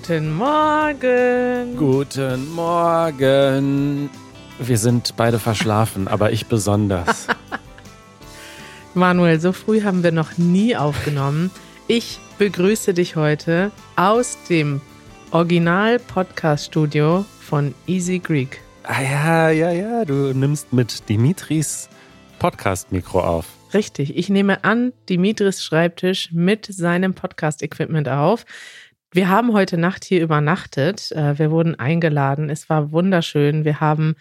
Guten Morgen. Guten Morgen. Wir sind beide verschlafen, aber ich besonders. Manuel, so früh haben wir noch nie aufgenommen. Ich begrüße dich heute aus dem Original-Podcast-Studio von Easy Greek. Ah ja, ja, ja, du nimmst mit Dimitris Podcast-Mikro auf. Richtig, ich nehme an Dimitris Schreibtisch mit seinem Podcast-Equipment auf. Wir haben heute Nacht hier übernachtet. Äh, wir wurden eingeladen. Es war wunderschön. Wir haben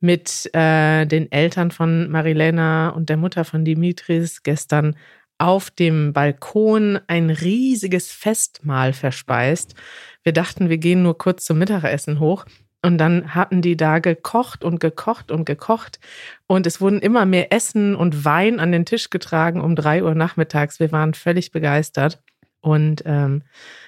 mit äh, den Eltern von Marilena und der Mutter von Dimitris gestern auf dem Balkon ein riesiges Festmahl verspeist. Wir dachten, wir gehen nur kurz zum Mittagessen hoch. Und dann hatten die da gekocht und gekocht und gekocht. Und es wurden immer mehr Essen und Wein an den Tisch getragen um drei Uhr nachmittags. Wir waren völlig begeistert. Und ähm,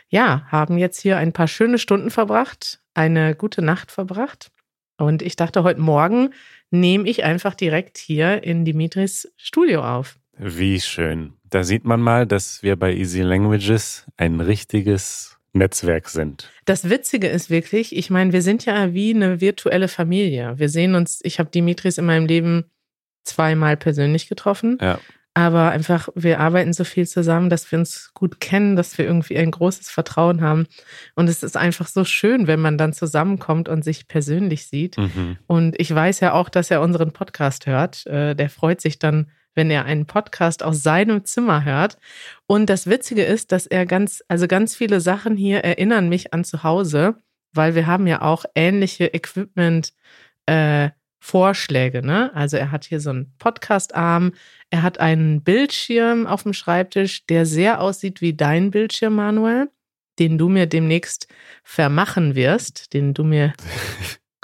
ja, haben jetzt hier ein paar schöne Stunden verbracht, eine gute Nacht verbracht. Und ich dachte, heute Morgen nehme ich einfach direkt hier in Dimitris Studio auf. Wie schön. Da sieht man mal, dass wir bei Easy Languages ein richtiges Netzwerk sind. Das Witzige ist wirklich, ich meine, wir sind ja wie eine virtuelle Familie. Wir sehen uns, ich habe Dimitris in meinem Leben zweimal persönlich getroffen. Ja. Aber einfach, wir arbeiten so viel zusammen, dass wir uns gut kennen, dass wir irgendwie ein großes Vertrauen haben. Und es ist einfach so schön, wenn man dann zusammenkommt und sich persönlich sieht. Mhm. Und ich weiß ja auch, dass er unseren Podcast hört. Äh, der freut sich dann wenn er einen Podcast aus seinem Zimmer hört. Und das Witzige ist, dass er ganz, also ganz viele Sachen hier erinnern mich an zu Hause, weil wir haben ja auch ähnliche Equipment. Äh, Vorschläge, ne? Also er hat hier so einen Podcast-Arm, er hat einen Bildschirm auf dem Schreibtisch, der sehr aussieht wie dein Bildschirm, Manuel, den du mir demnächst vermachen wirst, den du mir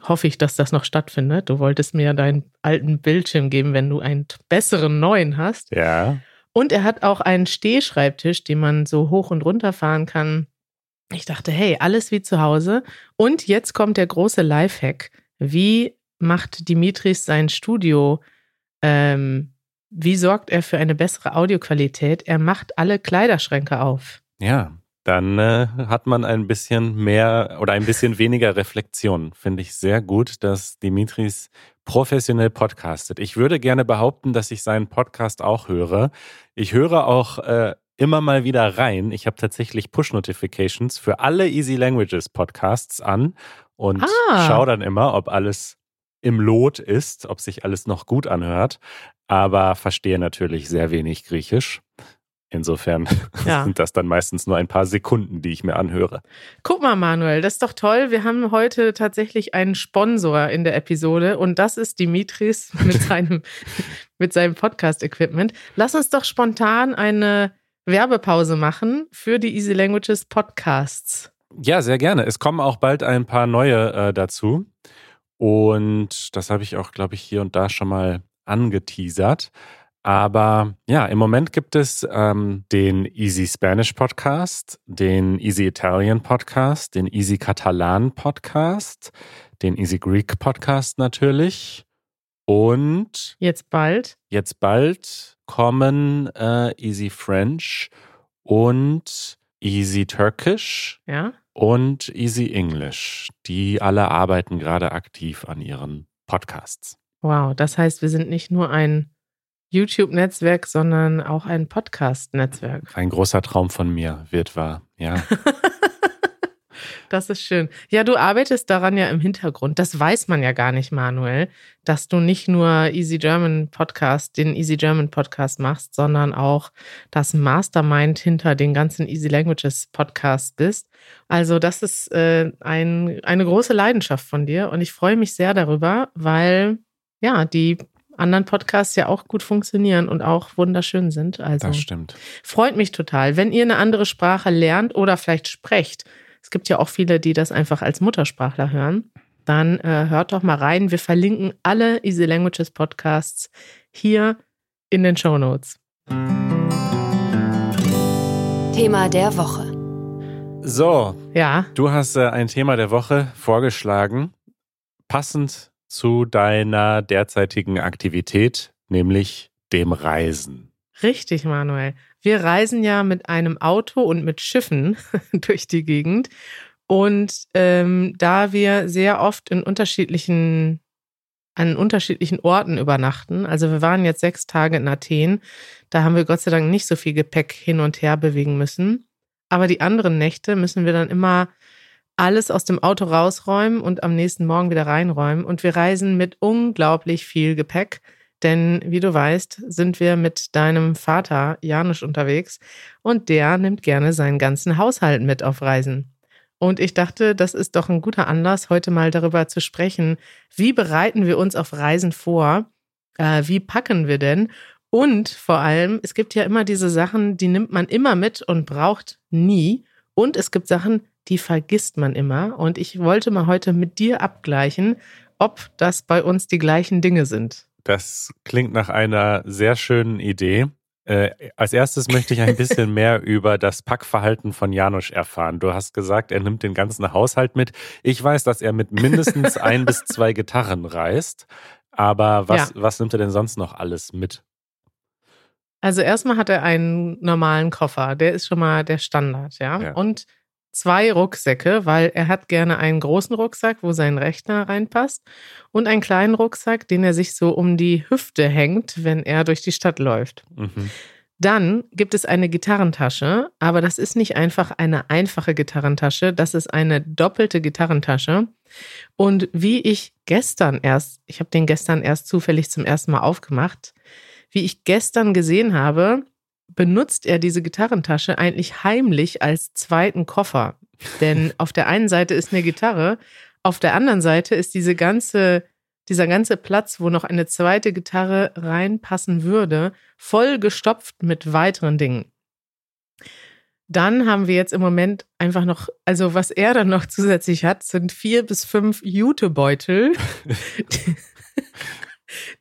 hoffe ich, dass das noch stattfindet. Du wolltest mir deinen alten Bildschirm geben, wenn du einen besseren neuen hast. Ja. Und er hat auch einen Stehschreibtisch, den man so hoch und runter fahren kann. Ich dachte, hey, alles wie zu Hause. Und jetzt kommt der große Lifehack. Wie macht Dimitris sein Studio? Ähm, wie sorgt er für eine bessere Audioqualität? Er macht alle Kleiderschränke auf. Ja, dann äh, hat man ein bisschen mehr oder ein bisschen weniger Reflexion. Finde ich sehr gut, dass Dimitris professionell podcastet. Ich würde gerne behaupten, dass ich seinen Podcast auch höre. Ich höre auch äh, immer mal wieder rein. Ich habe tatsächlich Push-Notifications für alle Easy Languages Podcasts an und ah. schaue dann immer, ob alles im Lot ist, ob sich alles noch gut anhört, aber verstehe natürlich sehr wenig Griechisch. Insofern ja. sind das dann meistens nur ein paar Sekunden, die ich mir anhöre. Guck mal, Manuel, das ist doch toll. Wir haben heute tatsächlich einen Sponsor in der Episode und das ist Dimitris mit seinem, mit seinem Podcast-Equipment. Lass uns doch spontan eine Werbepause machen für die Easy Languages Podcasts. Ja, sehr gerne. Es kommen auch bald ein paar neue äh, dazu. Und das habe ich auch, glaube ich, hier und da schon mal angeteasert. Aber ja, im Moment gibt es ähm, den Easy Spanish Podcast, den Easy Italian Podcast, den Easy Catalan Podcast, den Easy Greek Podcast natürlich. Und jetzt bald? Jetzt bald kommen äh, Easy French und Easy Turkish ja? Und Easy English. Die alle arbeiten gerade aktiv an ihren Podcasts. Wow, das heißt, wir sind nicht nur ein YouTube-Netzwerk, sondern auch ein Podcast-Netzwerk. Ein großer Traum von mir wird wahr, ja. das ist schön. Ja, du arbeitest daran ja im Hintergrund. Das weiß man ja gar nicht, Manuel, dass du nicht nur Easy German Podcast, den Easy German Podcast machst, sondern auch das Mastermind hinter den ganzen Easy Languages Podcasts bist. Also, das ist äh, ein, eine große Leidenschaft von dir und ich freue mich sehr darüber, weil ja, die anderen Podcasts ja auch gut funktionieren und auch wunderschön sind. Also das stimmt. Freut mich total. Wenn ihr eine andere Sprache lernt oder vielleicht sprecht, es gibt ja auch viele, die das einfach als Muttersprachler hören, dann äh, hört doch mal rein. Wir verlinken alle Easy Languages Podcasts hier in den Show Notes. Thema der Woche. So, ja. Du hast äh, ein Thema der Woche vorgeschlagen, passend zu deiner derzeitigen Aktivität, nämlich dem Reisen. Richtig, Manuel. Wir reisen ja mit einem Auto und mit Schiffen durch die Gegend. Und ähm, da wir sehr oft in unterschiedlichen, an unterschiedlichen Orten übernachten, also wir waren jetzt sechs Tage in Athen, da haben wir Gott sei Dank nicht so viel Gepäck hin und her bewegen müssen. Aber die anderen Nächte müssen wir dann immer alles aus dem Auto rausräumen und am nächsten Morgen wieder reinräumen. Und wir reisen mit unglaublich viel Gepäck. Denn wie du weißt, sind wir mit deinem Vater Janusz unterwegs und der nimmt gerne seinen ganzen Haushalt mit auf Reisen. Und ich dachte, das ist doch ein guter Anlass, heute mal darüber zu sprechen, wie bereiten wir uns auf Reisen vor, äh, wie packen wir denn und vor allem, es gibt ja immer diese Sachen, die nimmt man immer mit und braucht nie. Und es gibt Sachen, die vergisst man immer. Und ich wollte mal heute mit dir abgleichen, ob das bei uns die gleichen Dinge sind. Das klingt nach einer sehr schönen Idee. Äh, als erstes möchte ich ein bisschen mehr über das Packverhalten von Janusz erfahren. Du hast gesagt, er nimmt den ganzen Haushalt mit. Ich weiß, dass er mit mindestens ein bis zwei Gitarren reist. Aber was, ja. was nimmt er denn sonst noch alles mit? Also erstmal hat er einen normalen Koffer, der ist schon mal der Standard, ja. ja. Und zwei Rucksäcke, weil er hat gerne einen großen Rucksack, wo sein Rechner reinpasst und einen kleinen Rucksack, den er sich so um die Hüfte hängt, wenn er durch die Stadt läuft. Mhm. Dann gibt es eine Gitarrentasche, aber das ist nicht einfach eine einfache Gitarrentasche, das ist eine doppelte Gitarrentasche. Und wie ich gestern erst, ich habe den gestern erst zufällig zum ersten Mal aufgemacht, wie ich gestern gesehen habe, benutzt er diese Gitarrentasche eigentlich heimlich als zweiten Koffer. Denn auf der einen Seite ist eine Gitarre, auf der anderen Seite ist diese ganze, dieser ganze Platz, wo noch eine zweite Gitarre reinpassen würde, voll gestopft mit weiteren Dingen. Dann haben wir jetzt im Moment einfach noch, also was er dann noch zusätzlich hat, sind vier bis fünf Jutebeutel.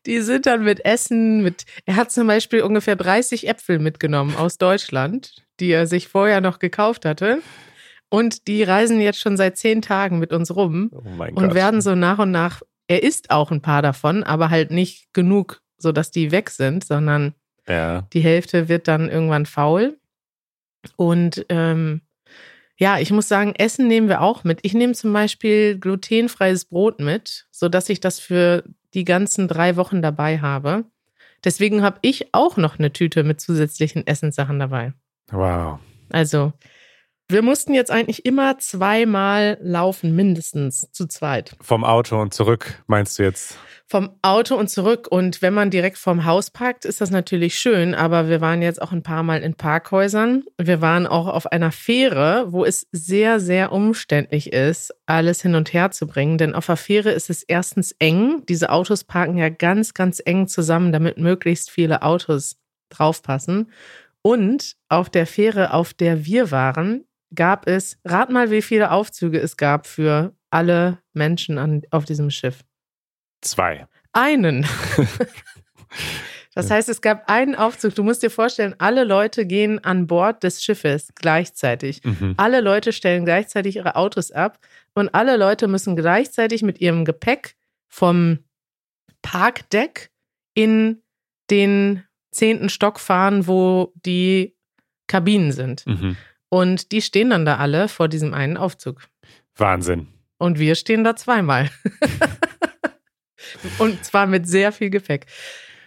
Die sind dann mit Essen, mit, er hat zum Beispiel ungefähr 30 Äpfel mitgenommen aus Deutschland, die er sich vorher noch gekauft hatte. Und die reisen jetzt schon seit zehn Tagen mit uns rum oh und Gott. werden so nach und nach, er isst auch ein paar davon, aber halt nicht genug, sodass die weg sind, sondern ja. die Hälfte wird dann irgendwann faul. Und ähm, ja, ich muss sagen, Essen nehmen wir auch mit. Ich nehme zum Beispiel glutenfreies Brot mit, sodass ich das für die ganzen drei Wochen dabei habe. Deswegen habe ich auch noch eine Tüte mit zusätzlichen Essenssachen dabei. Wow. Also, wir mussten jetzt eigentlich immer zweimal laufen, mindestens zu zweit. Vom Auto und zurück, meinst du jetzt? vom Auto und zurück. Und wenn man direkt vorm Haus parkt, ist das natürlich schön. Aber wir waren jetzt auch ein paar Mal in Parkhäusern. Wir waren auch auf einer Fähre, wo es sehr, sehr umständlich ist, alles hin und her zu bringen. Denn auf der Fähre ist es erstens eng. Diese Autos parken ja ganz, ganz eng zusammen, damit möglichst viele Autos draufpassen. Und auf der Fähre, auf der wir waren, gab es, rat mal, wie viele Aufzüge es gab für alle Menschen an, auf diesem Schiff. Zwei. Einen. Das heißt, es gab einen Aufzug. Du musst dir vorstellen, alle Leute gehen an Bord des Schiffes gleichzeitig. Mhm. Alle Leute stellen gleichzeitig ihre Autos ab und alle Leute müssen gleichzeitig mit ihrem Gepäck vom Parkdeck in den zehnten Stock fahren, wo die Kabinen sind. Mhm. Und die stehen dann da alle vor diesem einen Aufzug. Wahnsinn. Und wir stehen da zweimal. Und zwar mit sehr viel Gepäck.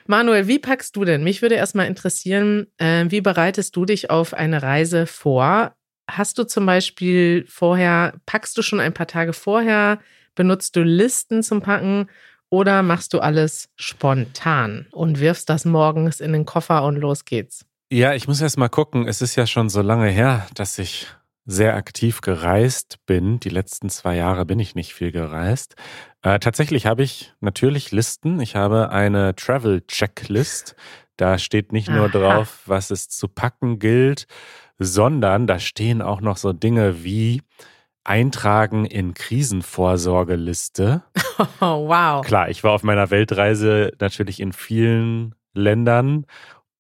Manuel, wie packst du denn? Mich würde erstmal interessieren, äh, wie bereitest du dich auf eine Reise vor? Hast du zum Beispiel vorher, packst du schon ein paar Tage vorher? Benutzt du Listen zum Packen? Oder machst du alles spontan und wirfst das morgens in den Koffer und los geht's? Ja, ich muss erst mal gucken. Es ist ja schon so lange her, dass ich sehr aktiv gereist bin. Die letzten zwei Jahre bin ich nicht viel gereist. Äh, tatsächlich habe ich natürlich Listen. Ich habe eine Travel Checklist. Da steht nicht nur Aha. drauf, was es zu packen gilt, sondern da stehen auch noch so Dinge wie Eintragen in Krisenvorsorgeliste. Oh, wow. Klar, ich war auf meiner Weltreise natürlich in vielen Ländern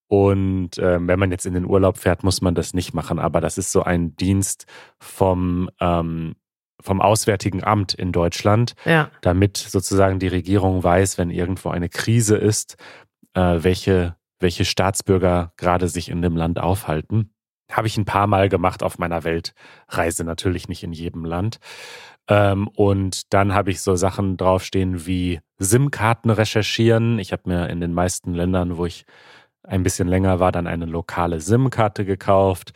und äh, wenn man jetzt in den Urlaub fährt, muss man das nicht machen. Aber das ist so ein Dienst vom, ähm, vom Auswärtigen Amt in Deutschland, ja. damit sozusagen die Regierung weiß, wenn irgendwo eine Krise ist, äh, welche, welche Staatsbürger gerade sich in dem Land aufhalten. Habe ich ein paar Mal gemacht auf meiner Weltreise, natürlich nicht in jedem Land. Ähm, und dann habe ich so Sachen draufstehen wie SIM-Karten recherchieren. Ich habe mir in den meisten Ländern, wo ich ein bisschen länger war, dann eine lokale SIM-Karte gekauft.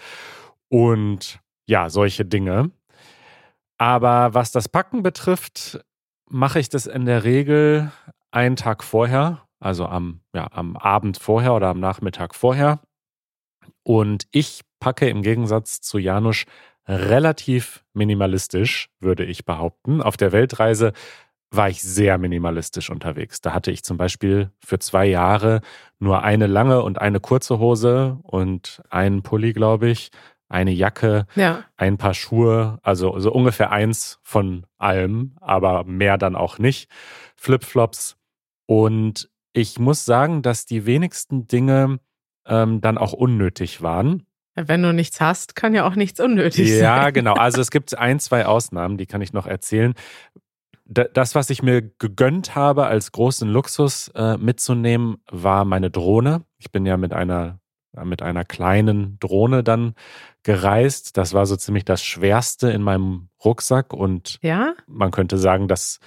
Und ja, solche Dinge. Aber was das Packen betrifft, mache ich das in der Regel einen Tag vorher, also am, ja, am Abend vorher oder am Nachmittag vorher. Und ich packe im Gegensatz zu Janusz relativ minimalistisch, würde ich behaupten. Auf der Weltreise war ich sehr minimalistisch unterwegs. Da hatte ich zum Beispiel für zwei Jahre nur eine lange und eine kurze Hose und einen Pulli, glaube ich, eine Jacke, ja. ein paar Schuhe, also so ungefähr eins von allem, aber mehr dann auch nicht. Flipflops. Und ich muss sagen, dass die wenigsten Dinge ähm, dann auch unnötig waren. Wenn du nichts hast, kann ja auch nichts unnötig ja, sein. Ja, genau. Also es gibt ein, zwei Ausnahmen, die kann ich noch erzählen. Das, was ich mir gegönnt habe, als großen Luxus äh, mitzunehmen, war meine Drohne. Ich bin ja mit einer, mit einer kleinen Drohne dann gereist. Das war so ziemlich das Schwerste in meinem Rucksack und ja? man könnte sagen, das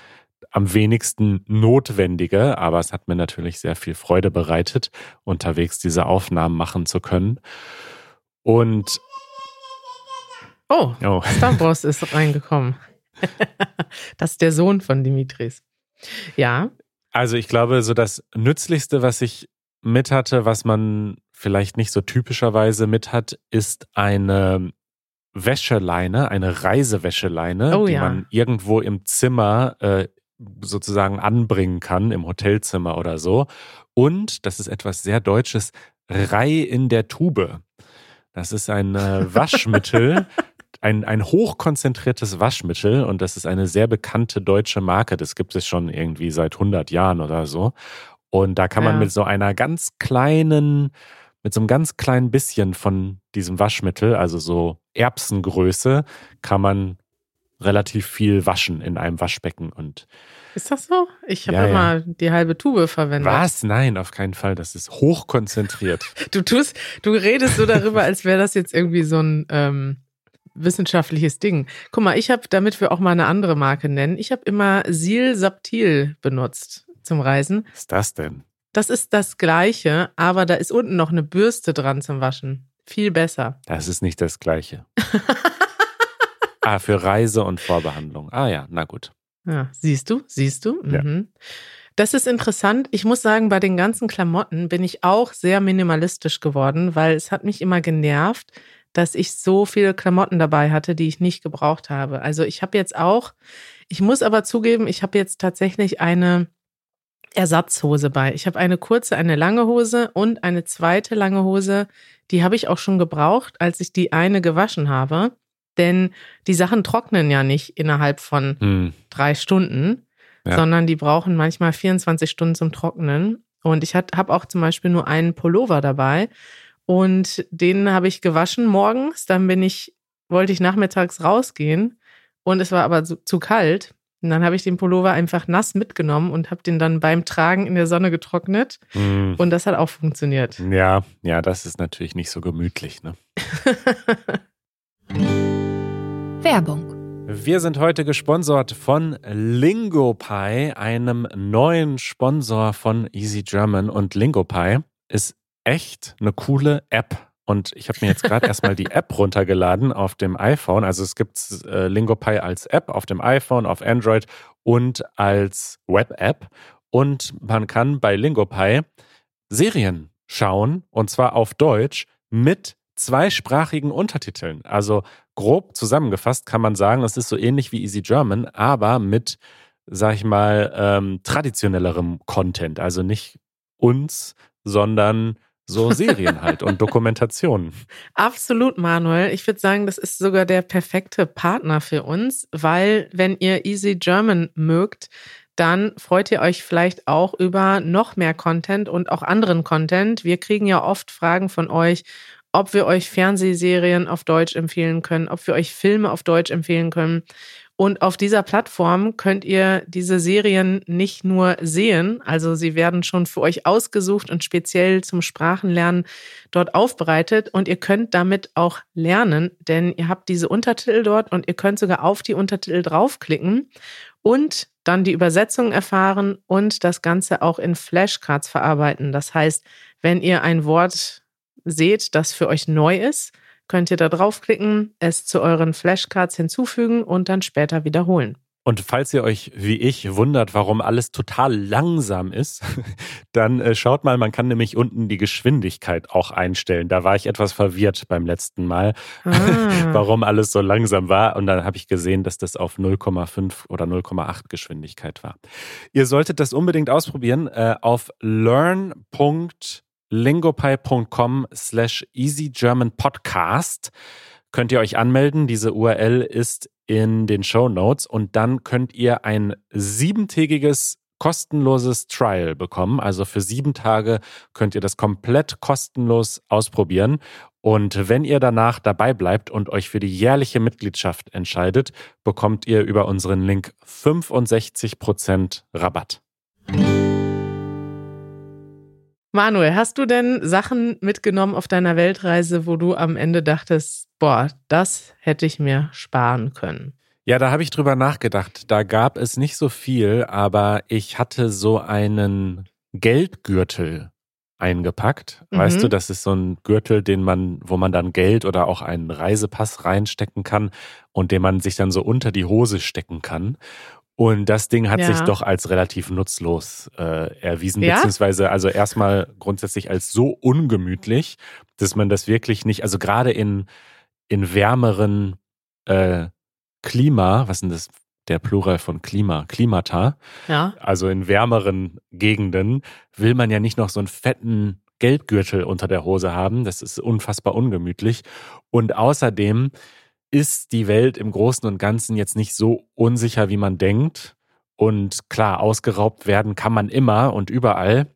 am wenigsten Notwendige, aber es hat mir natürlich sehr viel Freude bereitet, unterwegs diese Aufnahmen machen zu können. Und oh, oh. Stavros ist reingekommen. Das ist der Sohn von Dimitris. Ja. Also ich glaube, so das Nützlichste, was ich mit hatte, was man vielleicht nicht so typischerweise mit hat, ist eine Wäscheleine, eine Reisewäscheleine, oh, die ja. man irgendwo im Zimmer äh, sozusagen anbringen kann, im Hotelzimmer oder so. Und, das ist etwas sehr Deutsches, Rei in der Tube. Das ist ein äh, Waschmittel, ein, ein hochkonzentriertes Waschmittel und das ist eine sehr bekannte deutsche Marke. Das gibt es schon irgendwie seit 100 Jahren oder so. Und da kann man ja. mit so einer ganz kleinen, mit so einem ganz kleinen bisschen von diesem Waschmittel, also so Erbsengröße, kann man relativ viel waschen in einem Waschbecken und ist das so? Ich habe ja, immer ja. die halbe Tube verwendet. Was? Nein, auf keinen Fall. Das ist hochkonzentriert. du tust, du redest so darüber, als wäre das jetzt irgendwie so ein ähm, wissenschaftliches Ding. Guck mal, ich habe, damit wir auch mal eine andere Marke nennen, ich habe immer Sil Saptil benutzt zum Reisen. Was ist das denn? Das ist das Gleiche, aber da ist unten noch eine Bürste dran zum Waschen. Viel besser. Das ist nicht das Gleiche. ah, für Reise und Vorbehandlung. Ah ja, na gut. Ja, siehst du, siehst du. Mhm. Ja. Das ist interessant. Ich muss sagen, bei den ganzen Klamotten bin ich auch sehr minimalistisch geworden, weil es hat mich immer genervt, dass ich so viele Klamotten dabei hatte, die ich nicht gebraucht habe. Also ich habe jetzt auch, ich muss aber zugeben, ich habe jetzt tatsächlich eine Ersatzhose bei. Ich habe eine kurze, eine lange Hose und eine zweite lange Hose. Die habe ich auch schon gebraucht, als ich die eine gewaschen habe. Denn die Sachen trocknen ja nicht innerhalb von hm. drei Stunden, ja. sondern die brauchen manchmal 24 Stunden zum Trocknen. Und ich habe auch zum Beispiel nur einen Pullover dabei. Und den habe ich gewaschen morgens. Dann bin ich, wollte ich nachmittags rausgehen. Und es war aber zu, zu kalt. Und dann habe ich den Pullover einfach nass mitgenommen und habe den dann beim Tragen in der Sonne getrocknet. Mm. Und das hat auch funktioniert. Ja, ja, das ist natürlich nicht so gemütlich, ne? Werbung. Wir sind heute gesponsert von LingoPie, einem neuen Sponsor von Easy German. Und LingoPie ist echt eine coole App. Und ich habe mir jetzt gerade erstmal die App runtergeladen auf dem iPhone. Also es gibt äh, LingoPie als App auf dem iPhone, auf Android und als Web-App. Und man kann bei LingoPie Serien schauen, und zwar auf Deutsch mit zweisprachigen Untertiteln. Also grob zusammengefasst kann man sagen, es ist so ähnlich wie Easy German, aber mit, sag ich mal, ähm, traditionellerem Content. Also nicht uns, sondern so Serien halt und Dokumentationen. Absolut, Manuel. Ich würde sagen, das ist sogar der perfekte Partner für uns, weil wenn ihr Easy German mögt, dann freut ihr euch vielleicht auch über noch mehr Content und auch anderen Content. Wir kriegen ja oft Fragen von euch, ob wir euch Fernsehserien auf Deutsch empfehlen können, ob wir euch Filme auf Deutsch empfehlen können. Und auf dieser Plattform könnt ihr diese Serien nicht nur sehen, also sie werden schon für euch ausgesucht und speziell zum Sprachenlernen dort aufbereitet und ihr könnt damit auch lernen, denn ihr habt diese Untertitel dort und ihr könnt sogar auf die Untertitel draufklicken und dann die Übersetzung erfahren und das Ganze auch in Flashcards verarbeiten. Das heißt, wenn ihr ein Wort seht, das für euch neu ist, könnt ihr da draufklicken, es zu euren Flashcards hinzufügen und dann später wiederholen. Und falls ihr euch wie ich wundert, warum alles total langsam ist, dann äh, schaut mal, man kann nämlich unten die Geschwindigkeit auch einstellen. Da war ich etwas verwirrt beim letzten Mal, ah. warum alles so langsam war. Und dann habe ich gesehen, dass das auf 0,5 oder 0,8 Geschwindigkeit war. Ihr solltet das unbedingt ausprobieren äh, auf learn.lingopie.com slash easygermanpodcast könnt ihr euch anmelden. Diese URL ist in den Show Notes und dann könnt ihr ein siebentägiges kostenloses Trial bekommen. Also für sieben Tage könnt ihr das komplett kostenlos ausprobieren. Und wenn ihr danach dabei bleibt und euch für die jährliche Mitgliedschaft entscheidet, bekommt ihr über unseren Link 65% Rabatt. Manuel, hast du denn Sachen mitgenommen auf deiner Weltreise, wo du am Ende dachtest, boah, das hätte ich mir sparen können? Ja, da habe ich drüber nachgedacht. Da gab es nicht so viel, aber ich hatte so einen Geldgürtel eingepackt. Mhm. Weißt du, das ist so ein Gürtel, den man, wo man dann Geld oder auch einen Reisepass reinstecken kann und den man sich dann so unter die Hose stecken kann. Und das Ding hat ja. sich doch als relativ nutzlos äh, erwiesen, ja? beziehungsweise also erstmal grundsätzlich als so ungemütlich, dass man das wirklich nicht, also gerade in, in wärmeren äh, Klima, was sind das, der Plural von Klima, Klimata, ja. also in wärmeren Gegenden, will man ja nicht noch so einen fetten Geldgürtel unter der Hose haben. Das ist unfassbar ungemütlich. Und außerdem ist die Welt im Großen und Ganzen jetzt nicht so unsicher, wie man denkt. Und klar, ausgeraubt werden kann man immer und überall.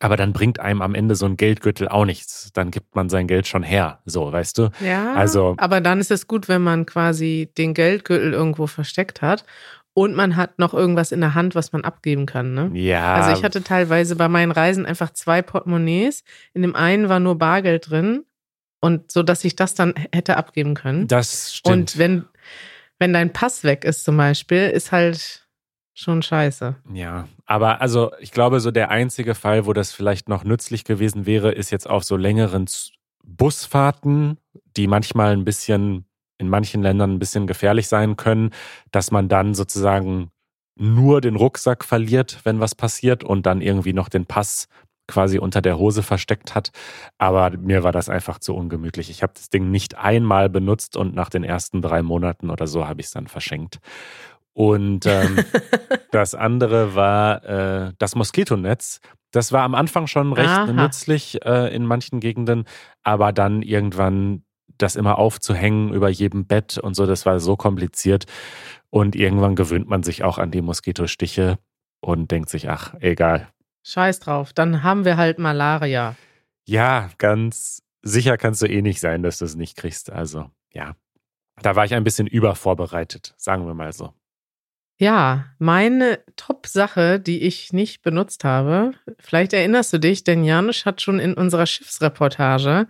Aber dann bringt einem am Ende so ein Geldgürtel auch nichts. Dann gibt man sein Geld schon her, so, weißt du? Ja. Also, aber dann ist es gut, wenn man quasi den Geldgürtel irgendwo versteckt hat und man hat noch irgendwas in der Hand, was man abgeben kann, ne? Ja. Also ich hatte teilweise bei meinen Reisen einfach zwei Portemonnaies. In dem einen war nur Bargeld drin und so, dass ich das dann hätte abgeben können. Das stimmt. Und wenn, wenn dein Pass weg ist zum Beispiel, ist halt schon scheiße. Ja, aber also ich glaube, so der einzige Fall, wo das vielleicht noch nützlich gewesen wäre, ist jetzt auf so längeren Busfahrten, die manchmal ein bisschen in manchen Ländern ein bisschen gefährlich sein können, dass man dann sozusagen nur den Rucksack verliert, wenn was passiert und dann irgendwie noch den Pass quasi unter der Hose versteckt hat. Aber mir war das einfach zu ungemütlich. Ich habe das Ding nicht einmal benutzt und nach den ersten drei Monaten oder so habe ich es dann verschenkt. Und ähm, das andere war äh, das Moskitonetz. Das war am Anfang schon recht Aha. nützlich äh, in manchen Gegenden, aber dann irgendwann das immer aufzuhängen über jedem Bett und so, das war so kompliziert. Und irgendwann gewöhnt man sich auch an die Moskitostiche und denkt sich, ach, egal, Scheiß drauf, dann haben wir halt Malaria. Ja, ganz sicher kannst du eh nicht sein, dass du es nicht kriegst. Also, ja. Da war ich ein bisschen übervorbereitet, sagen wir mal so. Ja, meine Top-Sache, die ich nicht benutzt habe, vielleicht erinnerst du dich, denn Janusz hat schon in unserer Schiffsreportage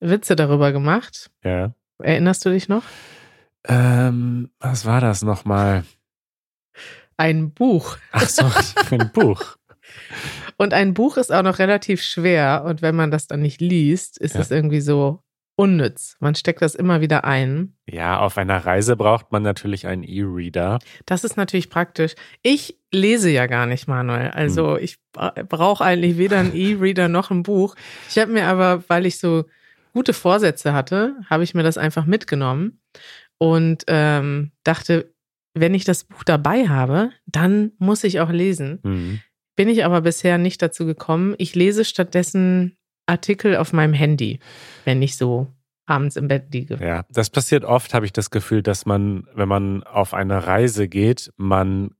Witze darüber gemacht. Ja. Erinnerst du dich noch? Ähm, was war das nochmal? Ein Buch. Ach so, ein Buch. Und ein Buch ist auch noch relativ schwer und wenn man das dann nicht liest, ist es irgendwie so unnütz. Man steckt das immer wieder ein. Ja, auf einer Reise braucht man natürlich einen E-Reader. Das ist natürlich praktisch. Ich lese ja gar nicht, Manuel. Also hm. ich brauche eigentlich weder einen E-Reader noch ein Buch. Ich habe mir aber, weil ich so gute Vorsätze hatte, habe ich mir das einfach mitgenommen und ähm, dachte, wenn ich das Buch dabei habe, dann muss ich auch lesen. Mhm. Bin ich aber bisher nicht dazu gekommen. Ich lese stattdessen Artikel auf meinem Handy, wenn ich so abends im Bett liege. Ja, das passiert oft, habe ich das Gefühl, dass man, wenn man auf eine Reise geht, man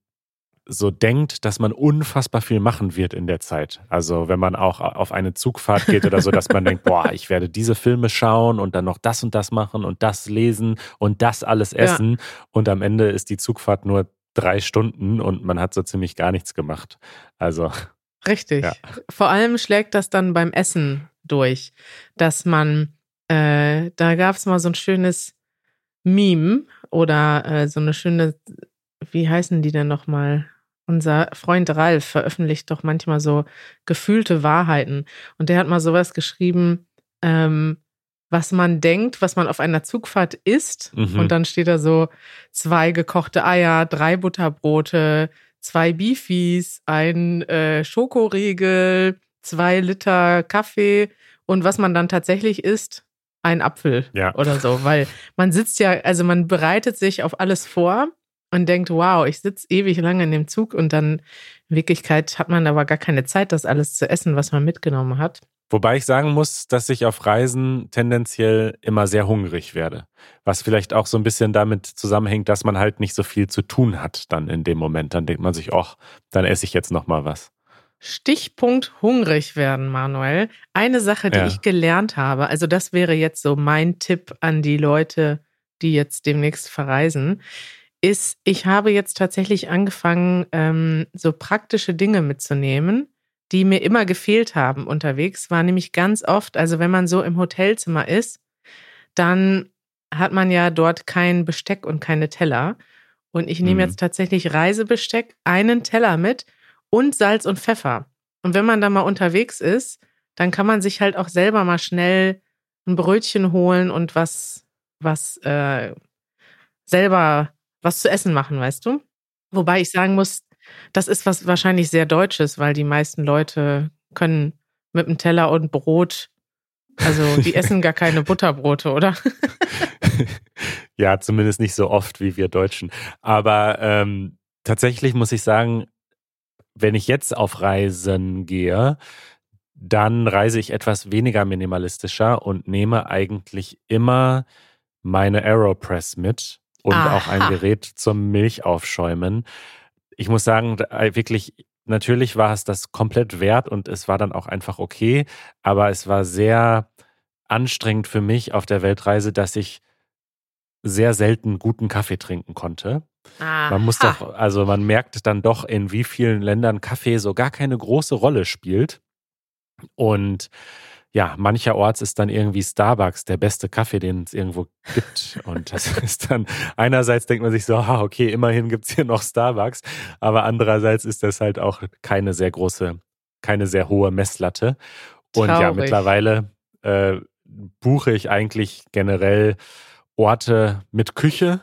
so denkt, dass man unfassbar viel machen wird in der Zeit. Also wenn man auch auf eine Zugfahrt geht oder so, dass man denkt, boah, ich werde diese Filme schauen und dann noch das und das machen und das lesen und das alles essen. Ja. Und am Ende ist die Zugfahrt nur drei Stunden und man hat so ziemlich gar nichts gemacht. Also. Richtig. Ja. Vor allem schlägt das dann beim Essen durch, dass man, äh, da gab es mal so ein schönes Meme oder äh, so eine schöne, wie heißen die denn nochmal? Unser Freund Ralf veröffentlicht doch manchmal so gefühlte Wahrheiten. Und der hat mal sowas geschrieben, ähm, was man denkt, was man auf einer Zugfahrt isst. Mhm. Und dann steht da so zwei gekochte Eier, drei Butterbrote, zwei Beefies, ein äh, Schokoriegel, zwei Liter Kaffee. Und was man dann tatsächlich isst, ein Apfel ja. oder so. Weil man sitzt ja, also man bereitet sich auf alles vor und denkt, wow, ich sitze ewig lange in dem Zug und dann in Wirklichkeit hat man aber gar keine Zeit, das alles zu essen, was man mitgenommen hat. Wobei ich sagen muss, dass ich auf Reisen tendenziell immer sehr hungrig werde. Was vielleicht auch so ein bisschen damit zusammenhängt, dass man halt nicht so viel zu tun hat dann in dem Moment. Dann denkt man sich, ach, dann esse ich jetzt nochmal was. Stichpunkt hungrig werden, Manuel. Eine Sache, die ja. ich gelernt habe, also das wäre jetzt so mein Tipp an die Leute, die jetzt demnächst verreisen ist, ich habe jetzt tatsächlich angefangen, ähm, so praktische Dinge mitzunehmen, die mir immer gefehlt haben unterwegs. War nämlich ganz oft, also wenn man so im Hotelzimmer ist, dann hat man ja dort kein Besteck und keine Teller. Und ich nehme mhm. jetzt tatsächlich Reisebesteck, einen Teller mit und Salz und Pfeffer. Und wenn man da mal unterwegs ist, dann kann man sich halt auch selber mal schnell ein Brötchen holen und was, was äh, selber was zu essen machen, weißt du? Wobei ich sagen muss, das ist was wahrscheinlich sehr Deutsches, weil die meisten Leute können mit einem Teller und Brot, also die essen gar keine Butterbrote, oder? ja, zumindest nicht so oft wie wir Deutschen. Aber ähm, tatsächlich muss ich sagen, wenn ich jetzt auf Reisen gehe, dann reise ich etwas weniger minimalistischer und nehme eigentlich immer meine Aeropress mit und Aha. auch ein Gerät zum Milchaufschäumen. Ich muss sagen, äh, wirklich, natürlich war es das komplett wert und es war dann auch einfach okay, aber es war sehr anstrengend für mich auf der Weltreise, dass ich sehr selten guten Kaffee trinken konnte. Aha. Man muss doch, also man merkt dann doch, in wie vielen Ländern Kaffee so gar keine große Rolle spielt. Und ja, mancherorts ist dann irgendwie Starbucks der beste Kaffee, den es irgendwo gibt. Und das ist dann, einerseits denkt man sich so, ah, okay, immerhin gibt es hier noch Starbucks, aber andererseits ist das halt auch keine sehr große, keine sehr hohe Messlatte. Und Traurig. ja, mittlerweile äh, buche ich eigentlich generell Orte mit Küche.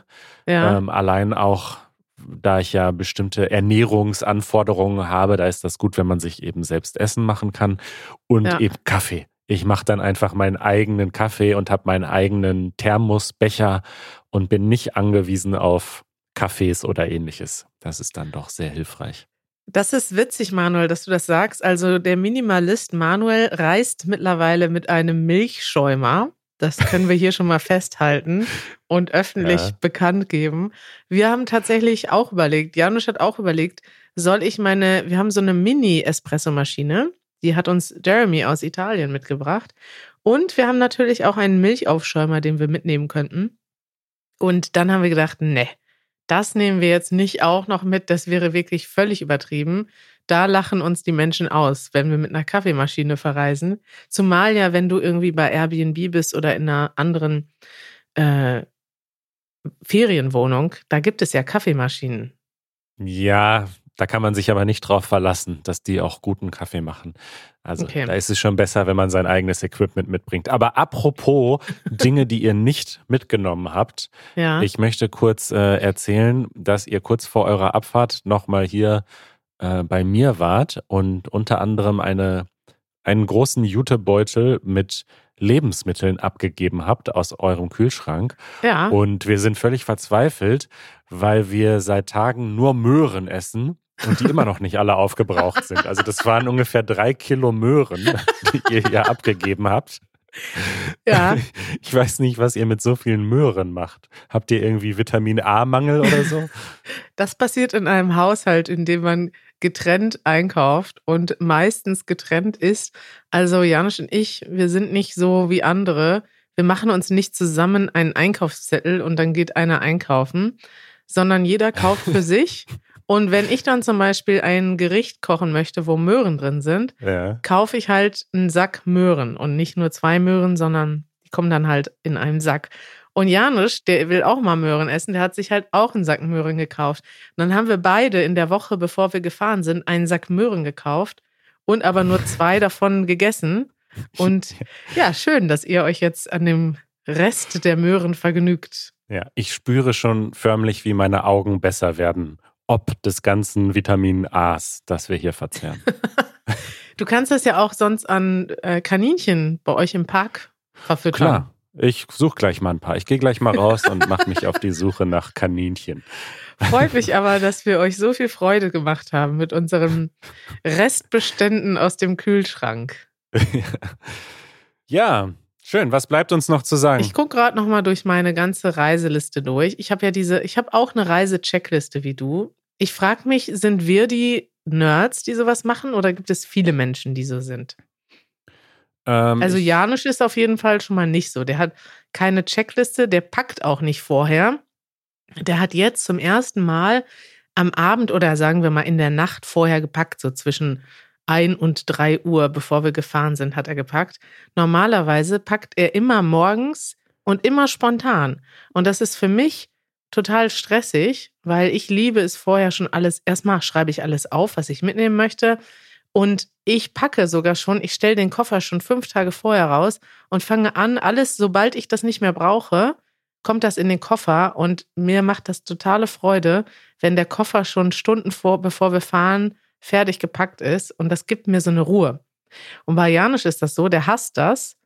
Ja. Ähm, allein auch da ich ja bestimmte Ernährungsanforderungen habe, da ist das gut, wenn man sich eben selbst Essen machen kann und ja. eben Kaffee. Ich mache dann einfach meinen eigenen Kaffee und habe meinen eigenen Thermosbecher und bin nicht angewiesen auf Kaffees oder ähnliches. Das ist dann doch sehr hilfreich. Das ist witzig, Manuel, dass du das sagst. Also der Minimalist Manuel reist mittlerweile mit einem Milchschäumer. Das können wir hier schon mal festhalten und öffentlich ja. bekannt geben. Wir haben tatsächlich auch überlegt, Janusz hat auch überlegt, soll ich meine, wir haben so eine Mini-Espresso-Maschine die hat uns Jeremy aus Italien mitgebracht. Und wir haben natürlich auch einen Milchaufschäumer, den wir mitnehmen könnten. Und dann haben wir gedacht, ne, das nehmen wir jetzt nicht auch noch mit. Das wäre wirklich völlig übertrieben. Da lachen uns die Menschen aus, wenn wir mit einer Kaffeemaschine verreisen. Zumal ja, wenn du irgendwie bei Airbnb bist oder in einer anderen äh, Ferienwohnung, da gibt es ja Kaffeemaschinen. Ja, da kann man sich aber nicht drauf verlassen, dass die auch guten Kaffee machen. Also okay. da ist es schon besser, wenn man sein eigenes Equipment mitbringt. Aber apropos Dinge, die ihr nicht mitgenommen habt, ja. ich möchte kurz äh, erzählen, dass ihr kurz vor eurer Abfahrt nochmal hier äh, bei mir wart und unter anderem eine, einen großen Jutebeutel mit Lebensmitteln abgegeben habt aus eurem Kühlschrank. Ja. Und wir sind völlig verzweifelt, weil wir seit Tagen nur Möhren essen und die immer noch nicht alle aufgebraucht sind. Also das waren ungefähr drei Kilo Möhren, die ihr hier abgegeben habt. Ja. Ich weiß nicht, was ihr mit so vielen Möhren macht. Habt ihr irgendwie Vitamin A-Mangel oder so? Das passiert in einem Haushalt, in dem man getrennt einkauft und meistens getrennt ist. Also Janusz und ich, wir sind nicht so wie andere. Wir machen uns nicht zusammen einen Einkaufszettel und dann geht einer einkaufen, sondern jeder kauft für sich. Und wenn ich dann zum Beispiel ein Gericht kochen möchte, wo Möhren drin sind, ja. kaufe ich halt einen Sack Möhren und nicht nur zwei Möhren, sondern die kommen dann halt in einen Sack. Und Janusz, der will auch mal Möhren essen, der hat sich halt auch einen Sack Möhren gekauft. Und dann haben wir beide in der Woche, bevor wir gefahren sind, einen Sack Möhren gekauft und aber nur zwei davon gegessen. Und ja, schön, dass ihr euch jetzt an dem Rest der Möhren vergnügt. Ja, ich spüre schon förmlich, wie meine Augen besser werden ob des ganzen Vitamin A's, das wir hier verzehren. du kannst das ja auch sonst an äh, Kaninchen bei euch im Park verfüttern. Klar. Ich suche gleich mal ein paar. Ich gehe gleich mal raus und mache mich auf die Suche nach Kaninchen. Freut mich aber, dass wir euch so viel Freude gemacht haben mit unseren Restbeständen aus dem Kühlschrank. ja, schön. Was bleibt uns noch zu sagen? Ich gucke gerade noch mal durch meine ganze Reiseliste durch. Ich habe ja diese, ich habe auch eine Reisecheckliste wie du. Ich frage mich, sind wir die Nerds, die sowas machen, oder gibt es viele Menschen, die so sind? Ähm, also Janusz ist auf jeden Fall schon mal nicht so. Der hat keine Checkliste, der packt auch nicht vorher. Der hat jetzt zum ersten Mal am Abend oder sagen wir mal in der Nacht vorher gepackt, so zwischen ein und drei Uhr, bevor wir gefahren sind, hat er gepackt. Normalerweise packt er immer morgens und immer spontan. Und das ist für mich total stressig, weil ich liebe es vorher schon alles. Erstmal schreibe ich alles auf, was ich mitnehmen möchte. Und ich packe sogar schon, ich stelle den Koffer schon fünf Tage vorher raus und fange an, alles, sobald ich das nicht mehr brauche, kommt das in den Koffer und mir macht das totale Freude, wenn der Koffer schon Stunden vor, bevor wir fahren, fertig gepackt ist und das gibt mir so eine Ruhe. Und bei Janusz ist das so, der hasst das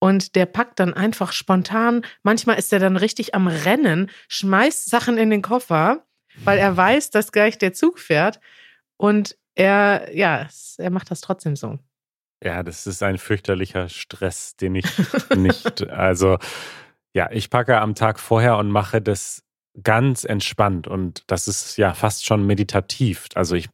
und der packt dann einfach spontan. Manchmal ist er dann richtig am Rennen, schmeißt Sachen in den Koffer, weil er weiß, dass gleich der Zug fährt und er, ja, er macht das trotzdem so. Ja, das ist ein fürchterlicher Stress, den ich nicht, also ja, ich packe am Tag vorher und mache das ganz entspannt und das ist ja fast schon meditativ. Also ich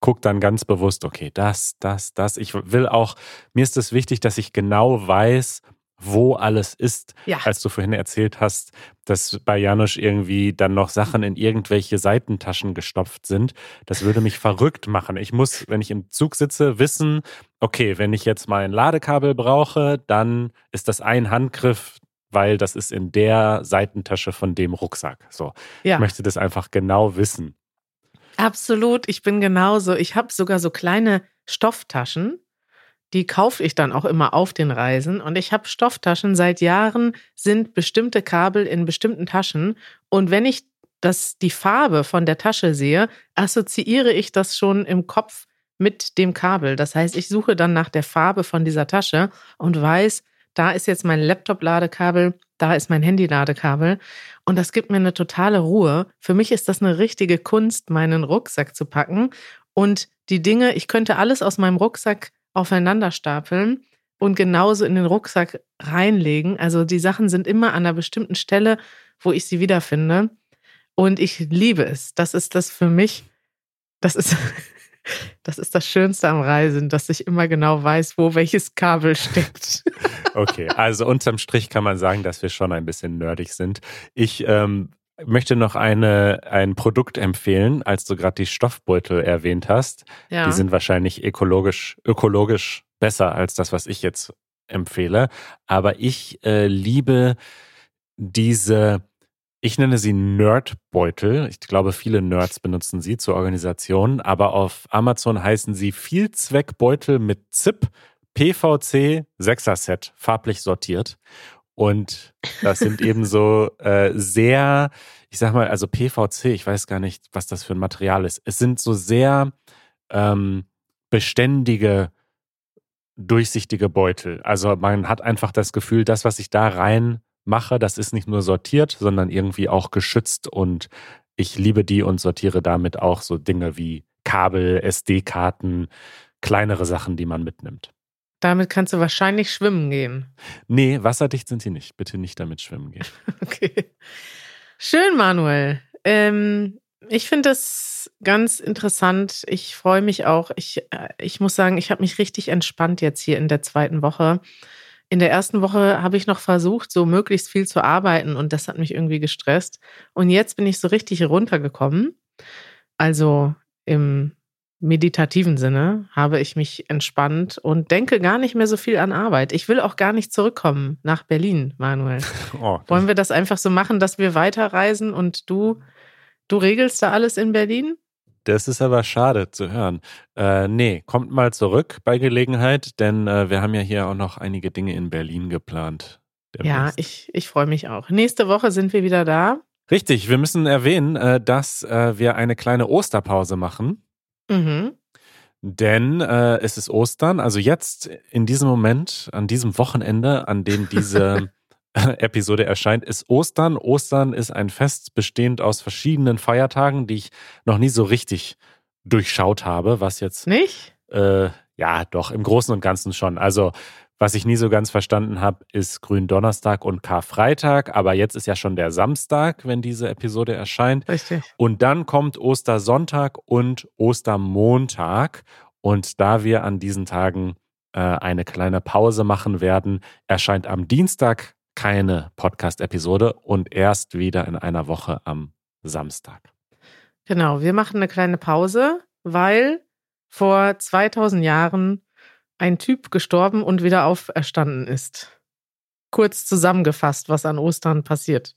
gucke dann ganz bewusst, okay, das, das, das. Ich will auch, mir ist es wichtig, dass ich genau weiß, wo alles ist, ja. als du vorhin erzählt hast, dass bei Janusz irgendwie dann noch Sachen in irgendwelche Seitentaschen gestopft sind. Das würde mich verrückt machen. Ich muss, wenn ich im Zug sitze, wissen, okay, wenn ich jetzt mal ein Ladekabel brauche, dann ist das ein Handgriff, weil das ist in der Seitentasche von dem Rucksack. So. Ja. Ich möchte das einfach genau wissen. Absolut, ich bin genauso. Ich habe sogar so kleine Stofftaschen die kaufe ich dann auch immer auf den Reisen. Und ich habe Stofftaschen. Seit Jahren sind bestimmte Kabel in bestimmten Taschen. Und wenn ich das, die Farbe von der Tasche sehe, assoziiere ich das schon im Kopf mit dem Kabel. Das heißt, ich suche dann nach der Farbe von dieser Tasche und weiß, da ist jetzt mein Laptop-Ladekabel, da ist mein Handy-Ladekabel. Und das gibt mir eine totale Ruhe. Für mich ist das eine richtige Kunst, meinen Rucksack zu packen. Und die Dinge, ich könnte alles aus meinem Rucksack aufeinander stapeln und genauso in den Rucksack reinlegen. Also die Sachen sind immer an einer bestimmten Stelle, wo ich sie wiederfinde. Und ich liebe es. Das ist das für mich, das ist, das ist das Schönste am Reisen, dass ich immer genau weiß, wo welches Kabel steckt. Okay, also unterm Strich kann man sagen, dass wir schon ein bisschen nerdig sind. Ich ähm, möchte noch eine, ein Produkt empfehlen, als du gerade die Stoffbeutel erwähnt hast. Ja. Die sind wahrscheinlich ökologisch, ökologisch besser als das, was ich jetzt empfehle. Aber ich äh, liebe diese, ich nenne sie Nerdbeutel. Ich glaube, viele Nerds benutzen sie zur Organisation. Aber auf Amazon heißen sie Vielzweckbeutel mit ZIP, PVC 6er Set, farblich sortiert. Und das sind eben so äh, sehr, ich sag mal, also PVC, ich weiß gar nicht, was das für ein Material ist. Es sind so sehr ähm, beständige, durchsichtige Beutel. Also man hat einfach das Gefühl, das, was ich da rein mache, das ist nicht nur sortiert, sondern irgendwie auch geschützt und ich liebe die und sortiere damit auch so Dinge wie Kabel, SD-Karten, kleinere Sachen, die man mitnimmt. Damit kannst du wahrscheinlich schwimmen gehen. Nee, wasserdicht sind sie nicht. Bitte nicht damit schwimmen gehen. okay. Schön, Manuel. Ähm, ich finde das ganz interessant. Ich freue mich auch. Ich, äh, ich muss sagen, ich habe mich richtig entspannt jetzt hier in der zweiten Woche. In der ersten Woche habe ich noch versucht, so möglichst viel zu arbeiten und das hat mich irgendwie gestresst. Und jetzt bin ich so richtig runtergekommen. Also im meditativen Sinne habe ich mich entspannt und denke gar nicht mehr so viel an Arbeit. Ich will auch gar nicht zurückkommen nach Berlin, Manuel. Oh, Wollen wir das einfach so machen, dass wir weiterreisen und du, du regelst da alles in Berlin? Das ist aber schade zu hören. Äh, nee, kommt mal zurück bei Gelegenheit, denn äh, wir haben ja hier auch noch einige Dinge in Berlin geplant. Ja, ich, ich freue mich auch. Nächste Woche sind wir wieder da. Richtig, wir müssen erwähnen, äh, dass äh, wir eine kleine Osterpause machen. Mhm. Denn äh, es ist Ostern, also jetzt in diesem Moment, an diesem Wochenende, an dem diese Episode erscheint, ist Ostern. Ostern ist ein Fest bestehend aus verschiedenen Feiertagen, die ich noch nie so richtig durchschaut habe, was jetzt. Nicht? Äh, ja, doch, im Großen und Ganzen schon. Also was ich nie so ganz verstanden habe, ist Gründonnerstag und Karfreitag. Aber jetzt ist ja schon der Samstag, wenn diese Episode erscheint. Richtig. Und dann kommt Ostersonntag und Ostermontag. Und da wir an diesen Tagen äh, eine kleine Pause machen werden, erscheint am Dienstag keine Podcast-Episode und erst wieder in einer Woche am Samstag. Genau, wir machen eine kleine Pause, weil vor 2000 Jahren ein Typ gestorben und wieder auferstanden ist. Kurz zusammengefasst, was an Ostern passiert.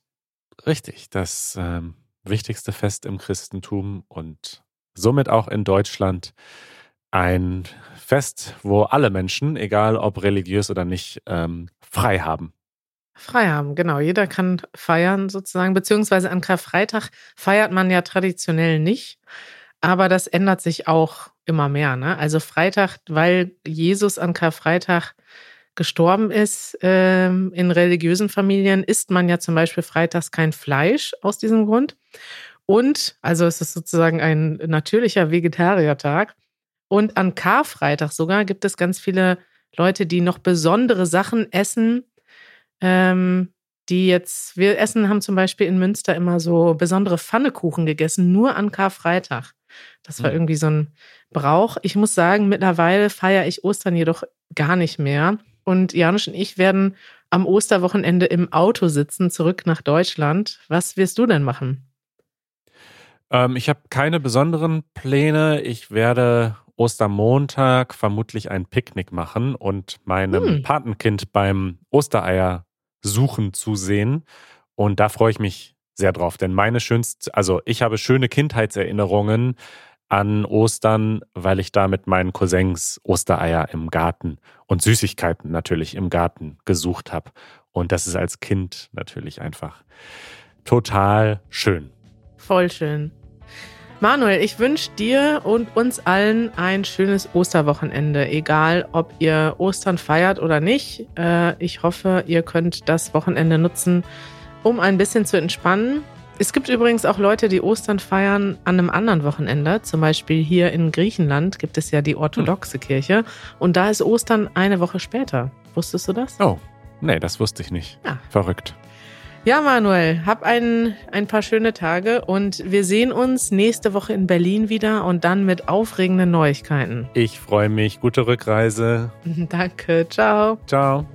Richtig, das ähm, wichtigste Fest im Christentum und somit auch in Deutschland ein Fest, wo alle Menschen, egal ob religiös oder nicht, ähm, frei haben. Frei haben, genau. Jeder kann feiern sozusagen, beziehungsweise an Karfreitag feiert man ja traditionell nicht. Aber das ändert sich auch immer mehr. Ne? Also Freitag, weil Jesus an Karfreitag gestorben ist, ähm, in religiösen Familien isst man ja zum Beispiel freitags kein Fleisch aus diesem Grund. Und, also es ist sozusagen ein natürlicher Vegetariertag. Und an Karfreitag sogar gibt es ganz viele Leute, die noch besondere Sachen essen, ähm, die jetzt, wir essen, haben zum Beispiel in Münster immer so besondere Pfannekuchen gegessen, nur an Karfreitag. Das war mhm. irgendwie so ein Brauch. Ich muss sagen, mittlerweile feiere ich Ostern jedoch gar nicht mehr. Und Janusz und ich werden am Osterwochenende im Auto sitzen, zurück nach Deutschland. Was wirst du denn machen? Ähm, ich habe keine besonderen Pläne. Ich werde Ostermontag vermutlich ein Picknick machen und meinem hm. Patenkind beim Ostereier suchen zusehen. Und da freue ich mich sehr drauf, denn meine schönste, also ich habe schöne Kindheitserinnerungen an Ostern, weil ich da mit meinen Cousins Ostereier im Garten und Süßigkeiten natürlich im Garten gesucht habe. Und das ist als Kind natürlich einfach total schön. Voll schön. Manuel, ich wünsche dir und uns allen ein schönes Osterwochenende, egal ob ihr Ostern feiert oder nicht. Äh, ich hoffe, ihr könnt das Wochenende nutzen, um ein bisschen zu entspannen. Es gibt übrigens auch Leute, die Ostern feiern an einem anderen Wochenende. Zum Beispiel hier in Griechenland gibt es ja die orthodoxe Kirche. Und da ist Ostern eine Woche später. Wusstest du das? Oh, nee, das wusste ich nicht. Ja. Verrückt. Ja, Manuel, hab ein, ein paar schöne Tage und wir sehen uns nächste Woche in Berlin wieder und dann mit aufregenden Neuigkeiten. Ich freue mich. Gute Rückreise. Danke. Ciao. Ciao.